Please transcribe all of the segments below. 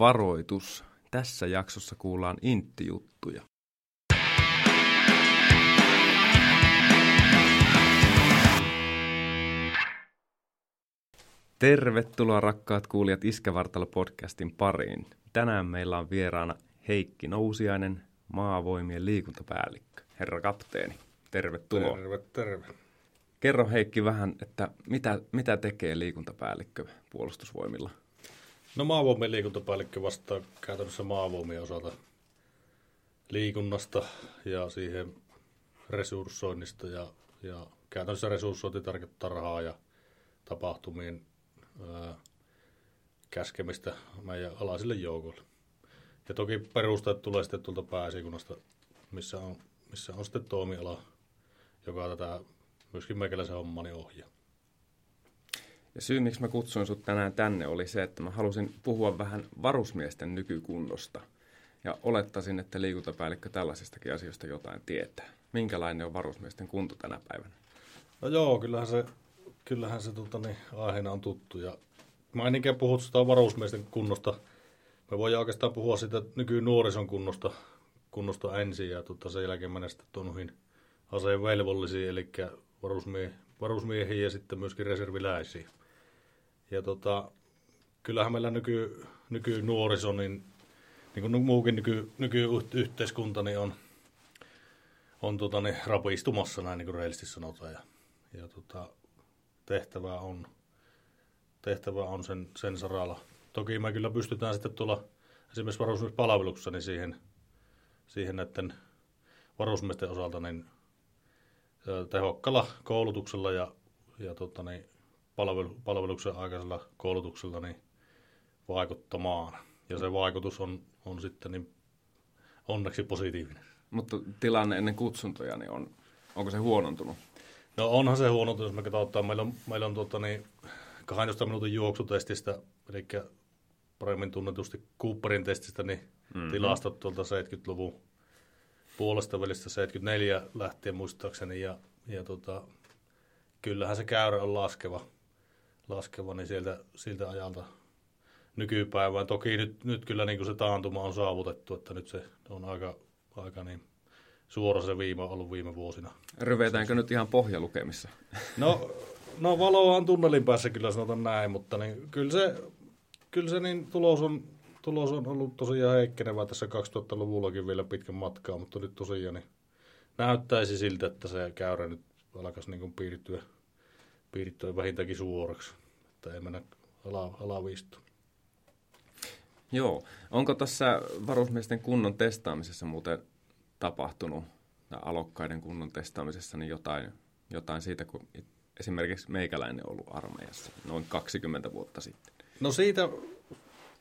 Varoitus. Tässä jaksossa kuullaan intti-juttuja. Tervetuloa rakkaat kuulijat Iskävartalo-podcastin pariin. Tänään meillä on vieraana Heikki Nousiainen, maavoimien liikuntapäällikkö. Herra kapteeni, tervetuloa. Terve, terve. Kerro Heikki vähän, että mitä, mitä tekee liikuntapäällikkö puolustusvoimilla? No maavoimien liikuntapäällikkö vastaa käytännössä maavoimien osalta liikunnasta ja siihen resurssoinnista ja, ja käytännössä resurssointi tarkoittaa rahaa ja tapahtumien ää, käskemistä meidän alaisille joukoille. Ja toki perusteet tulee sitten tuolta pääesikunnasta, missä on, missä on sitten toimiala, joka tätä myöskin meikäläisen hommani ohjaa. Ja syy, miksi mä kutsuin sut tänään tänne, oli se, että mä halusin puhua vähän varusmiesten nykykunnosta. Ja olettaisin, että liikuntapäällikkö tällaisistakin asioista jotain tietää. Minkälainen on varusmiesten kunto tänä päivänä? No joo, kyllähän se, kyllähän se tota, niin, aiheena on tuttu. Ja mä en niinkään puhu sitä varusmiesten kunnosta. Me voidaan oikeastaan puhua sitä nykynuorison kunnosta, kunnosta ensin ja tota, sen jälkeen mennä sitten tuonne aseen velvollisiin, eli varusmie, varusmiehiin ja sitten myöskin reserviläisiin. Ja tota, kyllähän meillä nyky, nykynuoriso, niin, niin kuin muukin nyky, nykyyhteiskunta, niin on, on tota, niin, rapistumassa, näin niin kuin reilisti sanotaan. Ja, ja tota, tehtävää on, tehtävä on sen, sen saralla. Toki me kyllä pystytään sitten tuolla esimerkiksi varusmiespalveluksessa niin siihen, siihen näiden varusmiesten osalta niin tehokkaalla koulutuksella ja, ja tota, niin, palvelu, palveluksen aikaisella koulutuksella niin vaikuttamaan. Ja se vaikutus on, on sitten niin onneksi positiivinen. Mutta tilanne ennen kutsuntoja, niin on, onko se huonontunut? No onhan se huonontunut, jos me katsotaan. Meillä on, meillä on tuota, niin, 12 minuutin juoksutestistä, eli paremmin tunnetusti Cooperin testistä, niin mm-hmm. tilastot tuolta 70-luvun puolesta välistä 74 lähtien muistaakseni. Ja, ja tota, kyllähän se käyrä on laskeva laskeva, niin sieltä, siltä ajalta nykypäivään. Toki nyt, nyt kyllä niin kuin se taantuma on saavutettu, että nyt se on aika, aika niin suora se viime ollut viime vuosina. Ryvetäänkö nyt ihan pohjalukemissa? No, no valoa on tunnelin päässä kyllä sanotaan näin, mutta niin, kyllä se, kyllä se niin tulos on, tulos on ollut tosiaan heikkenevä tässä 2000-luvullakin vielä pitkän matkaa, mutta nyt tosiaan niin näyttäisi siltä, että se käyrä nyt alkaisi niin kuin piirtyä, piirtyä vähintäänkin suoraksi että ei mennä ala, alaviistoon. Joo. Onko tässä varusmiesten kunnon testaamisessa muuten tapahtunut, alokkaiden kunnon testaamisessa, niin jotain, jotain siitä, kun esimerkiksi meikäläinen on ollut armeijassa noin 20 vuotta sitten? No siitä,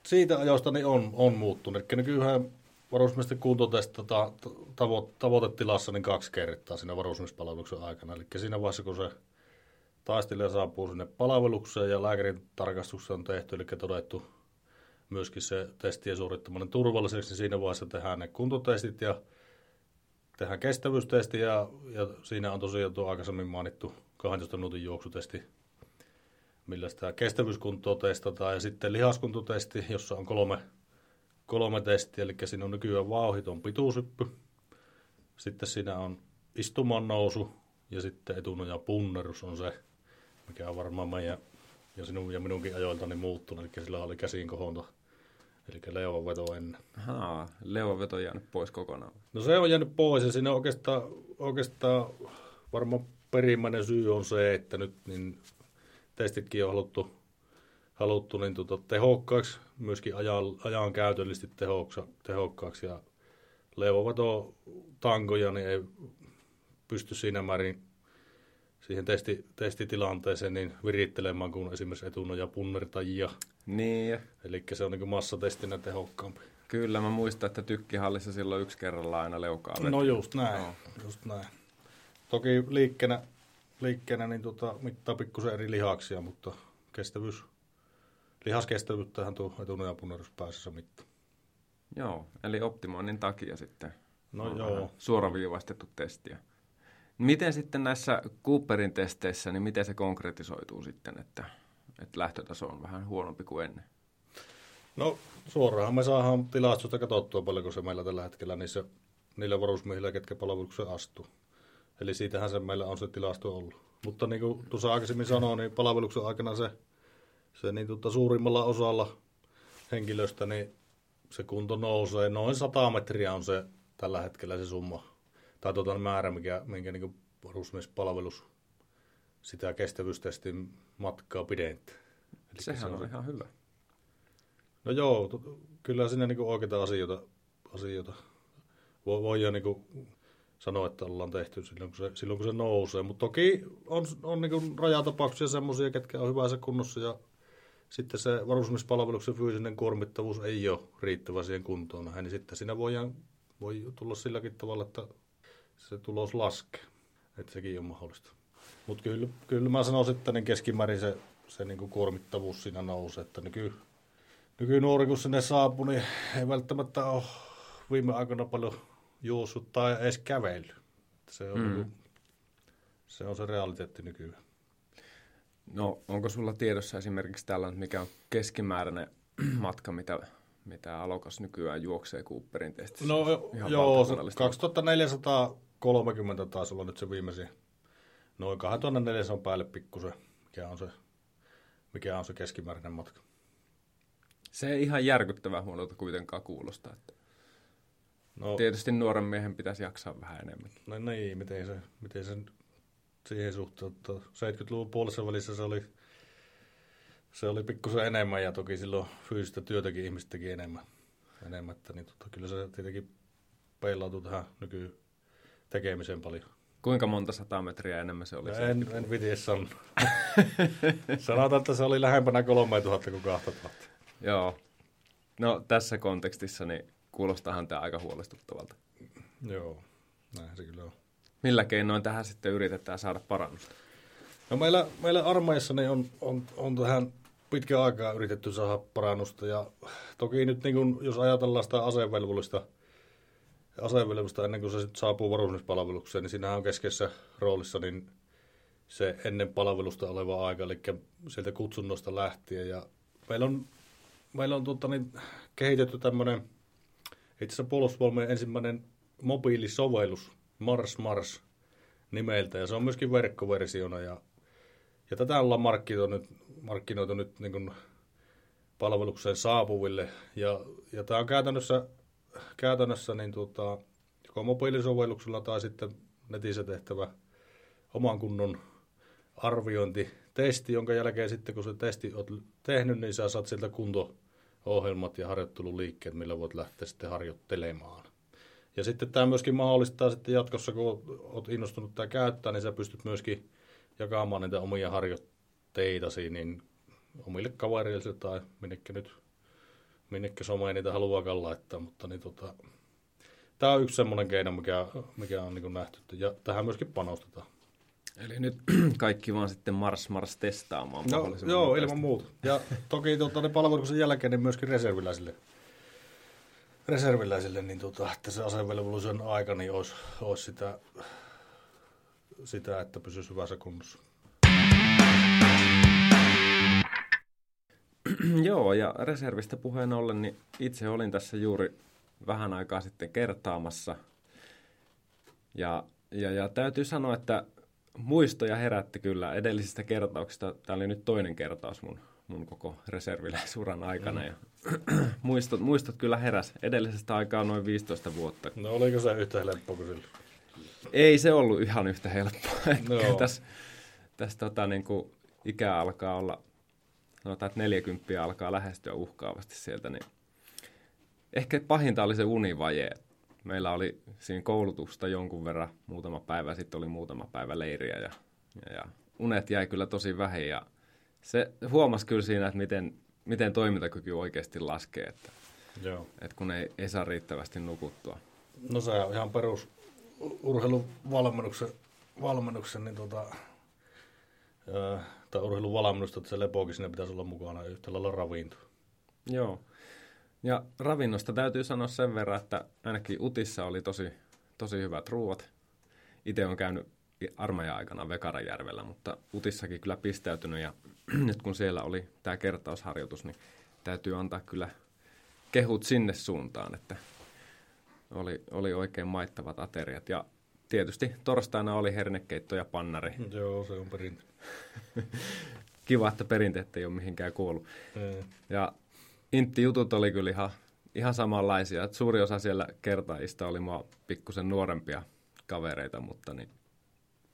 siitä ajoista niin on, on muuttunut. Eli nykyään varusmiesten kuntotestata tavo, tavoitetilassa niin kaksi kertaa siinä varusmiespalveluksen aikana. Eli siinä vaiheessa, kun se taistelija saapuu sinne palvelukseen ja lääkärin tarkastuksessa on tehty, eli todettu myöskin se testien suorittaminen turvalliseksi, niin siinä vaiheessa tehdään ne kuntotestit ja tehdään kestävyystesti ja, ja siinä on tosiaan tuo aikaisemmin mainittu 12 minuutin juoksutesti, millä sitä kestävyyskuntoa testataan. Ja sitten lihaskuntotesti, jossa on kolme, kolme testiä, eli siinä on nykyään vauhiton pituushyppy, sitten siinä on istuman nousu ja sitten etunoja punnerus on se, mikä on varmaan meidän ja sinun ja minunkin ajoiltani muuttunut, eli sillä oli käsiin kohonta, eli leuvanveto ennen. Haa, leuvanveto on jäänyt pois kokonaan. No se on jäänyt pois ja siinä oikeastaan, oikeastaan varmaan perimmäinen syy on se, että nyt niin testitkin on haluttu, haluttu niin tuota, tehokkaaksi, myöskin ajan, ajan käytöllisesti tehokkaaksi ja leuvanveto tankoja niin ei pysty siinä määrin siihen testi, testitilanteeseen niin virittelemään kuin esimerkiksi etunoja punnertajia. Niin. Eli se on niin massatestinä tehokkaampi. Kyllä, mä muistan, että tykkihallissa silloin yksi kerralla aina leukaa vetää. No just näin, no. just näin. Toki liikkeenä, liikkeenä niin tota, mittaa pikkusen eri lihaksia, mutta kestävyys, lihaskestävyyttähän tuo etunoja punnerus pääsessä mitta. Joo, eli optimoinnin takia sitten no joo. suoraviivaistettu testiä. Miten sitten näissä Cooperin testeissä, niin miten se konkretisoituu sitten, että, että lähtötaso on vähän huonompi kuin ennen? No suoraan me saadaan tilastosta katsottua paljonko se meillä tällä hetkellä niissä, niillä varusmiehillä, ketkä palvelukseen astuu. Eli siitähän se meillä on se tilasto ollut. Mutta niin kuin tuossa aikaisemmin sanoin, niin palveluksen aikana se, se niin tuota, suurimmalla osalla henkilöstä, niin se kunto nousee. Noin 100 metriä on se tällä hetkellä se summa, tai tuota määrä, mikä, minkä niin varusmiespalvelus sitä kestävyystestin matkaa pidentää. Eli Sehän se on, on ihan hyvä. No joo, to, kyllä siinä niin oikeita asioita, asioita voi, voi jo niin sanoa, että ollaan tehty silloin, kun se, silloin, kun se nousee. Mutta toki on, on niin rajatapauksia semmoisia, ketkä on hyvässä kunnossa ja sitten se varusmispalveluksen fyysinen kuormittavuus ei ole riittävä siihen kuntoon. Niin sitten siinä voidaan, voi tulla silläkin tavalla, että se tulos laskee. Että sekin on mahdollista. Mutta kyllä, kyllä mä sanoisin, että niin keskimäärin se, se niin kuin kuormittavuus siinä nousee. Että nyky, nykynuori, kun sinne saapuu, niin ei välttämättä ole viime aikoina paljon juossut tai edes kävellyt. Se on, mm. niin kuin, se on se realiteetti nykyään. No, onko sulla tiedossa esimerkiksi tällainen, mikä on keskimääräinen matka, mitä, mitä alokas nykyään juoksee Cooperin testissä? No Ihan joo, 2430 taisi olla nyt se viimeisin. Noin 2400 on päälle pikkusen, mikä on se, mikä on se keskimääräinen matka. Se ei ihan järkyttävää huonolta kuitenkaan kuulosta. Että no, tietysti nuoren miehen pitäisi jaksaa vähän enemmän. No niin, miten se, miten se siihen suhteuttaa. 70-luvun puolessa välissä se oli, se oli pikkusen enemmän ja toki silloin fyysistä työtäkin ihmiset teki enemmän. enemmän että niin tota, kyllä se tietenkin peilautuu tähän nyky tekemiseen paljon. Kuinka monta sata metriä enemmän se oli? En, en viti sanoa. Sanotaan, että se oli lähempänä 3000 kuin 2000. Joo. No tässä kontekstissa niin kuulostahan tämä aika huolestuttavalta. Joo, näin se kyllä on. Millä keinoin tähän sitten yritetään saada parannusta? No meillä, meillä armeijassa niin on, on, on tähän pitkän aikaa yritetty saada parannusta ja toki nyt niin kun, jos ajatellaan sitä asevelvollista, asevelvollista ennen kuin se sitten saapuu varusmiespalvelukseen, niin siinähän on keskeisessä roolissa niin se ennen palvelusta oleva aika, eli sieltä kutsunnosta lähtien. Ja meillä on, meillä on tuota, niin, kehitetty tämmöinen, itse asiassa puolustusvoimien ensimmäinen mobiilisovellus, Mars Mars nimeltä, ja se on myöskin verkkoversiona, ja, ja tätä ollaan markkinoitu nyt, markkinoitu nyt niin kuin palvelukseen saapuville, ja, ja tämä on käytännössä, käytännössä niin tuota, joko mobiilisovelluksella tai sitten netissä tehtävä oman kunnon arviointitesti, jonka jälkeen sitten kun se testi olet tehnyt, niin sä saat sieltä kunto-ohjelmat ja harjoitteluliikkeet, millä voit lähteä sitten harjoittelemaan. Ja sitten tämä myöskin mahdollistaa sitten jatkossa, kun olet innostunut tämä käyttää, niin sä pystyt myöskin jakamaan niitä omia harjoitteitasi niin omille kavereille tai minnekä nyt, minnekä someen niitä haluaakaan laittaa, mutta niin tota, tämä on yksi semmoinen keino, mikä, mikä on niin nähty, ja tähän myöskin panostetaan. Eli nyt kaikki vaan sitten Mars Mars testaamaan. No, joo, ilman muuta. Ja toki tuota, ne palveluksen jälkeen niin myöskin reserviläisille reserviläisille, niin tota, että se asevelvollisuuden aika niin olisi, olisi sitä, sitä, että pysyisi hyvässä kunnossa. Joo, ja reservistä puheen ollen, niin itse olin tässä juuri vähän aikaa sitten kertaamassa. Ja, ja, ja täytyy sanoa, että muistoja herätti kyllä edellisistä kertauksista. Tämä oli nyt toinen kertaus mun, mun koko reserviläisuran aikana. Mm. Ja muistot, muistot kyllä heräs. Edellisestä aikaa noin 15 vuotta. No oliko se yhtä helppoa kuin sillä? Ei se ollut ihan yhtä helppoa. No. tässä täs, tota, niin kuin ikä alkaa olla, sanotaan, että 40 alkaa lähestyä uhkaavasti sieltä, niin ehkä pahinta oli se univaje. Meillä oli siinä koulutusta jonkun verran, muutama päivä, sitten oli muutama päivä leiriä ja, ja, ja unet jäi kyllä tosi vähin ja se huomasi kyllä siinä, että miten miten toimintakyky oikeasti laskee, että, Joo. että kun ei, ei saa riittävästi nukuttua. No se on ihan perus urheiluvalmennuksen valmennuksen, niin tota, tai urheiluvalmennusta, että se lepokin sinne pitäisi olla mukana yhtä lailla ravinto. Joo. Ja ravinnosta täytyy sanoa sen verran, että ainakin Utissa oli tosi, tosi hyvät ruuat. Itse on käynyt armeijan aikana Vekarajärvellä, mutta Utissakin kyllä pistäytynyt ja nyt kun siellä oli tämä kertausharjoitus, niin täytyy antaa kyllä kehut sinne suuntaan, että oli, oli oikein maittavat ateriat. Ja tietysti torstaina oli hernekeitto ja pannari. Joo, se on perinte. Kiva, että perinteet ei ole mihinkään kuollut. Ja Intti-jutut oli kyllä ihan, ihan samanlaisia. Et suuri osa siellä kertaista oli mua pikkusen nuorempia kavereita, mutta niin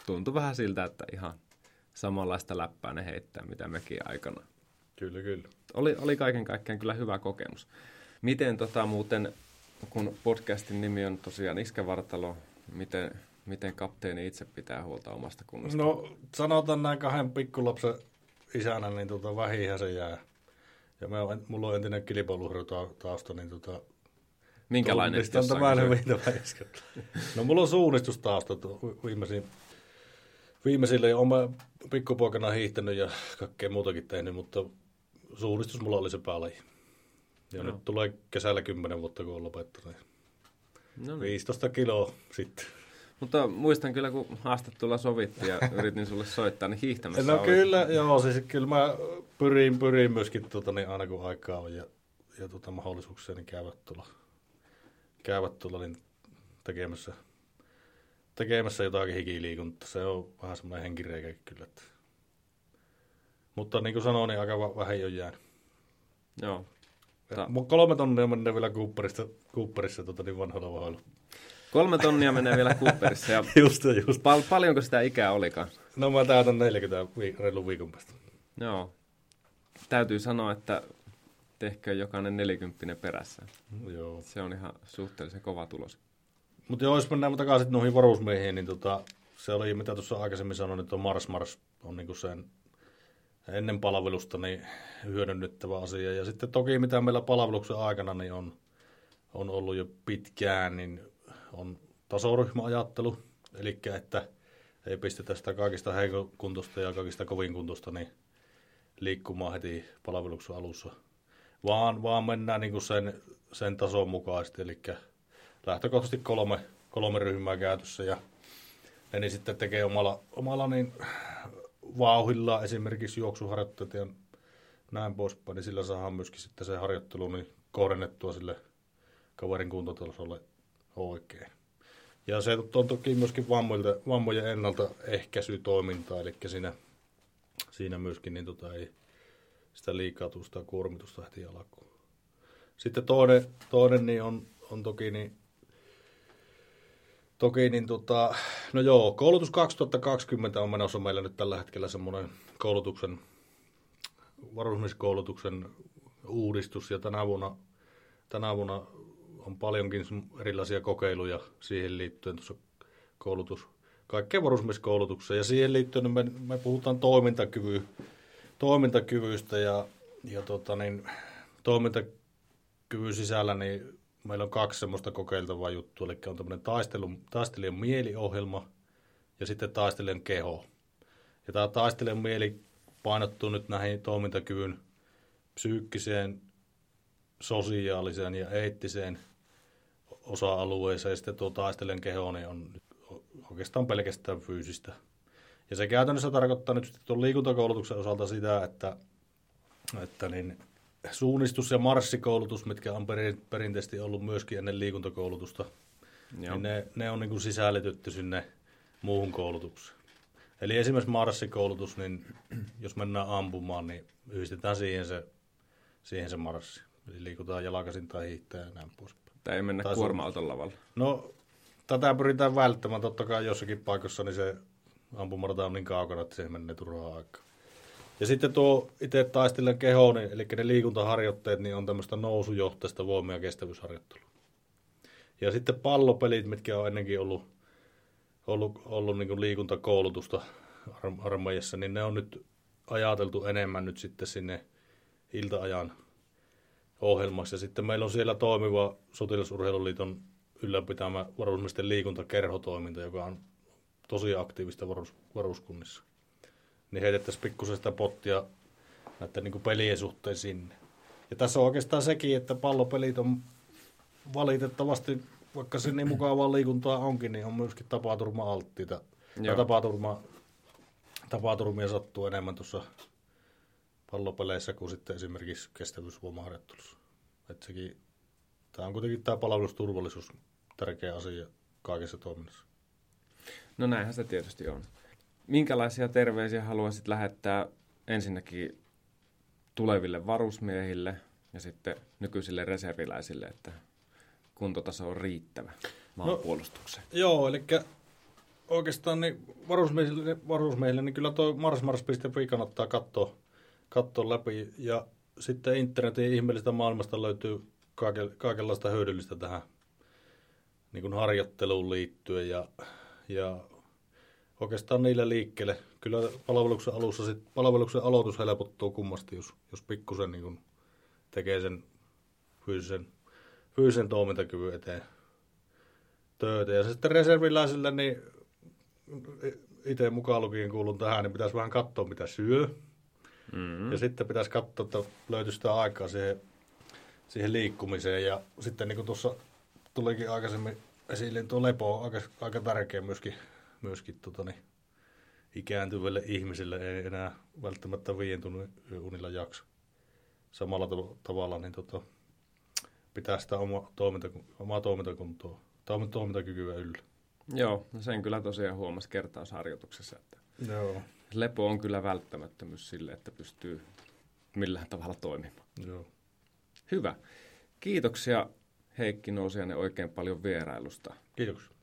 tuntui vähän siltä, että ihan samanlaista läppää ne heittää, mitä mekin aikana. Kyllä, kyllä. Oli, oli kaiken kaikkiaan kyllä hyvä kokemus. Miten tota muuten, kun podcastin nimi on tosiaan Iskävartalo, miten, miten kapteeni itse pitää huolta omasta kunnosta? No sanotaan näin kahden pikkulapsen isänä, niin tota, vähihän se jää. Ja mä, mulla on entinen kilpailuhru-tausta, niin tota, Minkälainen? Tunnistan tämän hyvin No mulla on suunnistustausta viimeisin, viimeisille on mä pikkupoikana hiihtänyt ja kaikkea muutakin tehnyt, mutta suunnistus mulla oli se päälaji. Ja no. nyt tulee kesällä 10 vuotta, kun on lopettanut. No niin. 15 kiloa sitten. Mutta muistan kyllä, kun haastattelulla sovittiin ja yritin sulle soittaa, niin hiihtämässä No oli. kyllä, joo, siis kyllä mä pyrin, pyrin myöskin tuota, niin aina kun aikaa on ja, ja tuota, mahdollisuuksia, niin käydä tuolla, käydä tuolla niin tekemässä, tekemässä jotakin hikiliikuntaa. Se on vähän semmoinen henkireikä kyllä. Että. Mutta niin kuin sanoin, niin aika vähän on jäänyt. Joo. Ta- kolme tonnia menee vielä Cooperissa, Cooperissa tuota, niin vanhalla vahoilla. Kolme tonnia menee vielä Cooperissa. Ja just, just. Pal- paljonko sitä ikää olikaan? No mä täytän 40 vi- reilun viikon päästä. Joo. Täytyy sanoa, että tehkö jokainen nelikymppinen perässä. Joo. Se on ihan suhteellisen kova tulos. Mutta jos mennään takaisin noihin varusmiehiin, niin tota, se oli, mitä tuossa aikaisemmin sanoin, että Mars Mars on niinku sen ennen palvelusta niin hyödynnettävä asia. Ja sitten toki mitä meillä palveluksen aikana niin on, on ollut jo pitkään, niin on tasoryhmäajattelu, eli että ei pistetä sitä kaikista heikokuntoista ja kaikista kovinkuntoista niin liikkumaan heti palveluksen alussa, vaan, vaan mennään niin kuin sen, sen tason mukaisesti, eli lähtökohtaisesti kolme, kolme ryhmää käytössä ja ne niin sitten tekee omalla, omalla niin vauhilla esimerkiksi juoksuharjoitteet ja näin poispäin, niin sillä saadaan myöskin sitten se harjoittelu niin kohdennettua sille kaverin kuntotasolle oikein. Ja se on toki myöskin vammojen, vammojen ennaltaehkäisytoimintaa, eli siinä, siinä myöskin niin tota, ei sitä liikautusta ja kuormitusta heti alkuun. Sitten toinen, toinen niin on, on toki niin Toki niin tota, no joo, koulutus 2020 on menossa meillä nyt tällä hetkellä semmoinen koulutuksen, varusmieskoulutuksen uudistus. Ja tänä vuonna, tänä vuonna on paljonkin erilaisia kokeiluja siihen liittyen tuossa koulutus, kaikkeen varusmieskoulutukseen ja siihen liittyen me, me puhutaan toimintakyvy, toimintakyvystä. Ja, ja tota niin, toimintakyvyn sisällä niin meillä on kaksi semmoista kokeiltavaa juttua, eli on tämmöinen taistelu, taistelijan mieliohjelma ja sitten taistelijan keho. Ja tämä taistelijan mieli painottuu nyt näihin toimintakyvyn psyykkiseen, sosiaaliseen ja eettiseen osa-alueeseen, ja sitten tuo taistelijan keho niin on oikeastaan pelkästään fyysistä. Ja se käytännössä tarkoittaa nyt tuon liikuntakoulutuksen osalta sitä, että, että niin suunnistus- ja marssikoulutus, mitkä on perinteisesti ollut myöskin ennen liikuntakoulutusta, Joo. niin ne, ne on niin kuin sisällytetty sinne muuhun koulutukseen. Eli esimerkiksi marssikoulutus, niin jos mennään ampumaan, niin yhdistetään siihen se, siihen se marssi. Eli liikutaan jalkaisin tai hiihtää ja näin poispäin. Tämä ei mennä kuorma-auton lavalla. No, tätä pyritään välttämään. Totta kai jossakin paikassa niin se ampumarata on niin kaukana, että siihen menee turhaa aikaa. Ja sitten tuo itse taistelijan keho, niin, eli ne liikuntaharjoitteet, niin on tämmöistä nousujohteista voima- ja kestävyysharjoittelua. Ja sitten pallopelit, mitkä on ennenkin ollut, ollut, ollut niin liikuntakoulutusta armeijassa, niin ne on nyt ajateltu enemmän nyt sitten sinne iltaajan ohjelmaksi. Ja sitten meillä on siellä toimiva Sotilasurheiluliiton ylläpitämä varusmiesten liikuntakerhotoiminta, joka on tosi aktiivista varus, varuskunnissa niin heitettäisiin pikkusen sitä pottia näiden niin pelien suhteen sinne. Ja tässä on oikeastaan sekin, että pallopelit on valitettavasti, vaikka se niin mukavaa liikuntaa onkin, niin on myöskin tapaturma-alttiita. Ja tapaturma, tapaturmia sattuu enemmän tuossa pallopeleissä kuin sitten esimerkiksi kestävyysvoimaharjoittelussa. Että sekin Tämä on kuitenkin tämä palvelusturvallisuus tärkeä asia kaikessa toiminnassa. No näinhän se tietysti on. Minkälaisia terveisiä haluaisit lähettää ensinnäkin tuleville varusmiehille ja sitten nykyisille reserviläisille, että kuntotaso on riittävä maanpuolustukseen? No, joo, eli oikeastaan niin varusmiehille, varusmiehille niin kyllä tuo marsmars.fi kannattaa katsoa, katsoa läpi. Ja sitten internetin ihmeellistä maailmasta löytyy kaikenlaista hyödyllistä tähän niin kuin harjoitteluun liittyen ja, ja oikeastaan niillä liikkeelle. Kyllä palveluksen alussa sit, palveluksen aloitus helpottuu kummasti, jos, jos pikkusen niin tekee sen fyysisen, fyysisen toimintakyvyn eteen töitä. Ja sitten reserviläisillä, niin itse mukaan lukien kuulun tähän, niin pitäisi vähän katsoa, mitä syö. Mm-hmm. Ja sitten pitäisi katsoa, että löytyy sitä aikaa siihen, siihen liikkumiseen. Ja sitten niin kuin tuossa tulikin aikaisemmin esille, niin tuo lepo on aika, aika tärkeä myöskin, myöskin tota, niin, ikääntyville ihmisille. Ei enää välttämättä viien tunnin unilla jaksa. Samalla tav- tavalla niin tota, pitää sitä oma toiminta, omaa toimintakuntoa, toimintakykyä yllä. Joo, no sen kyllä tosiaan huomasi kertausharjoituksessa, että Joo. lepo on kyllä välttämättömyys sille, että pystyy millään tavalla toimimaan. Joo. Hyvä. Kiitoksia Heikki Nousiainen oikein paljon vierailusta. Kiitoksia.